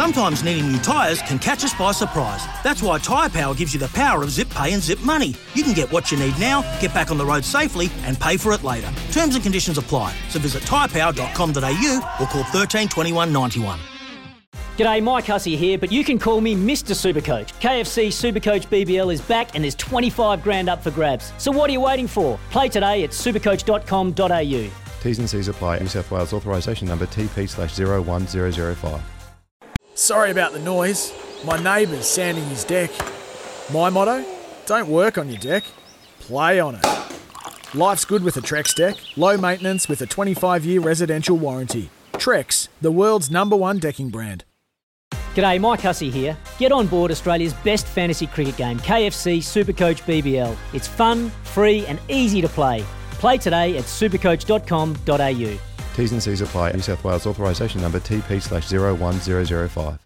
Sometimes needing new tyres can catch us by surprise. That's why Tyre Power gives you the power of zip pay and zip money. You can get what you need now, get back on the road safely, and pay for it later. Terms and conditions apply. So visit tyrepower.com.au or call 13 21 91. G'day, Mike Hussey here, but you can call me Mr. Supercoach. KFC Supercoach BBL is back and there's 25 grand up for grabs. So what are you waiting for? Play today at supercoach.com.au. T's and C's apply. New South Wales authorisation number TP slash 01005. Sorry about the noise. My neighbour's sanding his deck. My motto? Don't work on your deck, play on it. Life's good with a Trex deck. Low maintenance with a 25 year residential warranty. Trex, the world's number one decking brand. G'day, Mike Hussey here. Get on board Australia's best fantasy cricket game, KFC Supercoach BBL. It's fun, free, and easy to play. Play today at supercoach.com.au. T's and C's apply. New South Wales authorisation number TP slash 01005.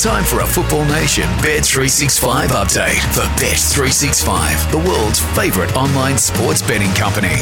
Time for a Football Nation Bet365 update for Bet365, the world's favourite online sports betting company.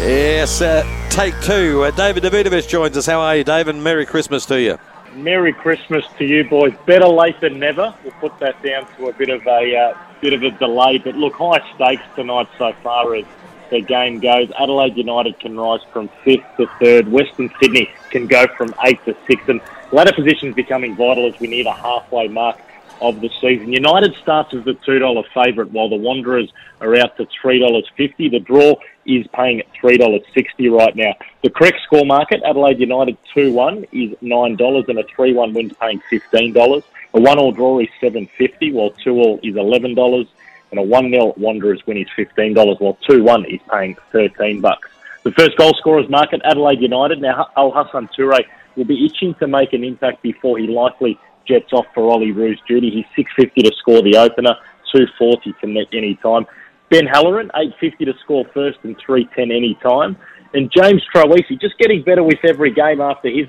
Yes, uh, take two. Uh, David Davutovic joins us. How are you, David? Merry Christmas to you. Merry Christmas to you boys. Better late than never. We'll put that down to a bit of a uh, bit of a delay. But look, high stakes tonight so far as the game goes. Adelaide United can rise from fifth to third. Western Sydney can go from eighth to sixth. And ladder positions becoming vital as we near the halfway mark of the season. United starts as the two dollar favourite, while the Wanderers are out to three dollars fifty. The draw is paying at three dollars sixty right now. The correct score market, Adelaide United two one is nine dollars, and a three one win's paying fifteen dollars. A one all draw is seven fifty, while two all is eleven dollars, and a one 0 Wanderers win is fifteen dollars, while two one is paying thirteen bucks. The first goal scorers market, Adelaide United. Now Al Hassan Toure will be itching to make an impact before he likely jets off for Olyroos duty. He's six fifty to score the opener, two forty to net any time. Ben Halloran, 850 to score first and 310 any time. And James Troisi, just getting better with every game after his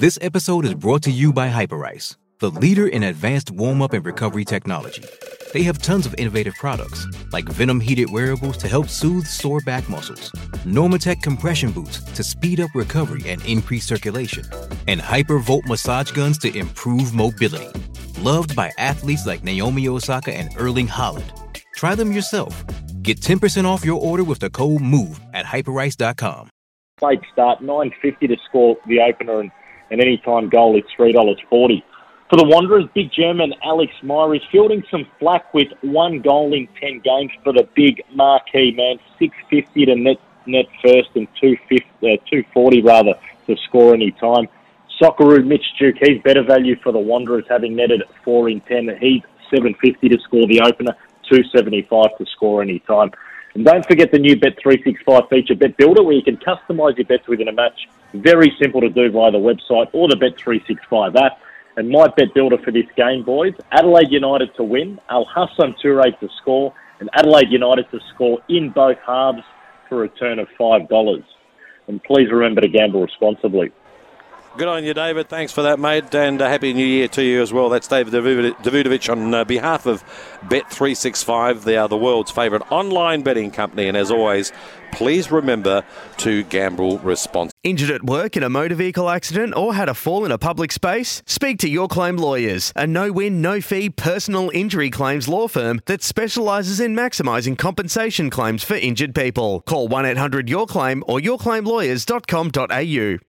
This episode is brought to you by Hyperice, the leader in advanced warm up and recovery technology. They have tons of innovative products, like Venom heated wearables to help soothe sore back muscles, Normatec compression boots to speed up recovery and increase circulation, and Hypervolt massage guns to improve mobility. loved by athletes like Naomi Osaka and Erling Haaland. Try them yourself. Get 10% off your order with the code MOVE at hyperice.com. Late start, nine fifty to score the opener, and an anytime goal is three dollars forty. For the Wanderers, big German Alex Meier is fielding some flack with one goal in ten games for the big marquee man. Six fifty to net net first and two uh, two forty rather to score any time. Socceroo Mitch Duke, he's better value for the Wanderers, having netted four in ten. He's seven fifty to score the opener, two seventy five to score any time. And don't forget the new Bet365 feature, Bet Builder, where you can customise your bets within a match. Very simple to do via the website or the Bet365 app. And my bet builder for this game, boys, Adelaide United to win, Al Hassan Toure to score, and Adelaide United to score in both halves for a return of $5. And please remember to gamble responsibly. Good on you, David. Thanks for that, mate. And uh, Happy New Year to you as well. That's David Davutovic on uh, behalf of Bet365. They are the world's favourite online betting company. And as always, please remember to gamble responsibly. Injured at work in a motor vehicle accident or had a fall in a public space? Speak to Your Claim Lawyers, a no win, no fee personal injury claims law firm that specialises in maximising compensation claims for injured people. Call 1 800 Your Claim or yourclaimlawyers.com.au.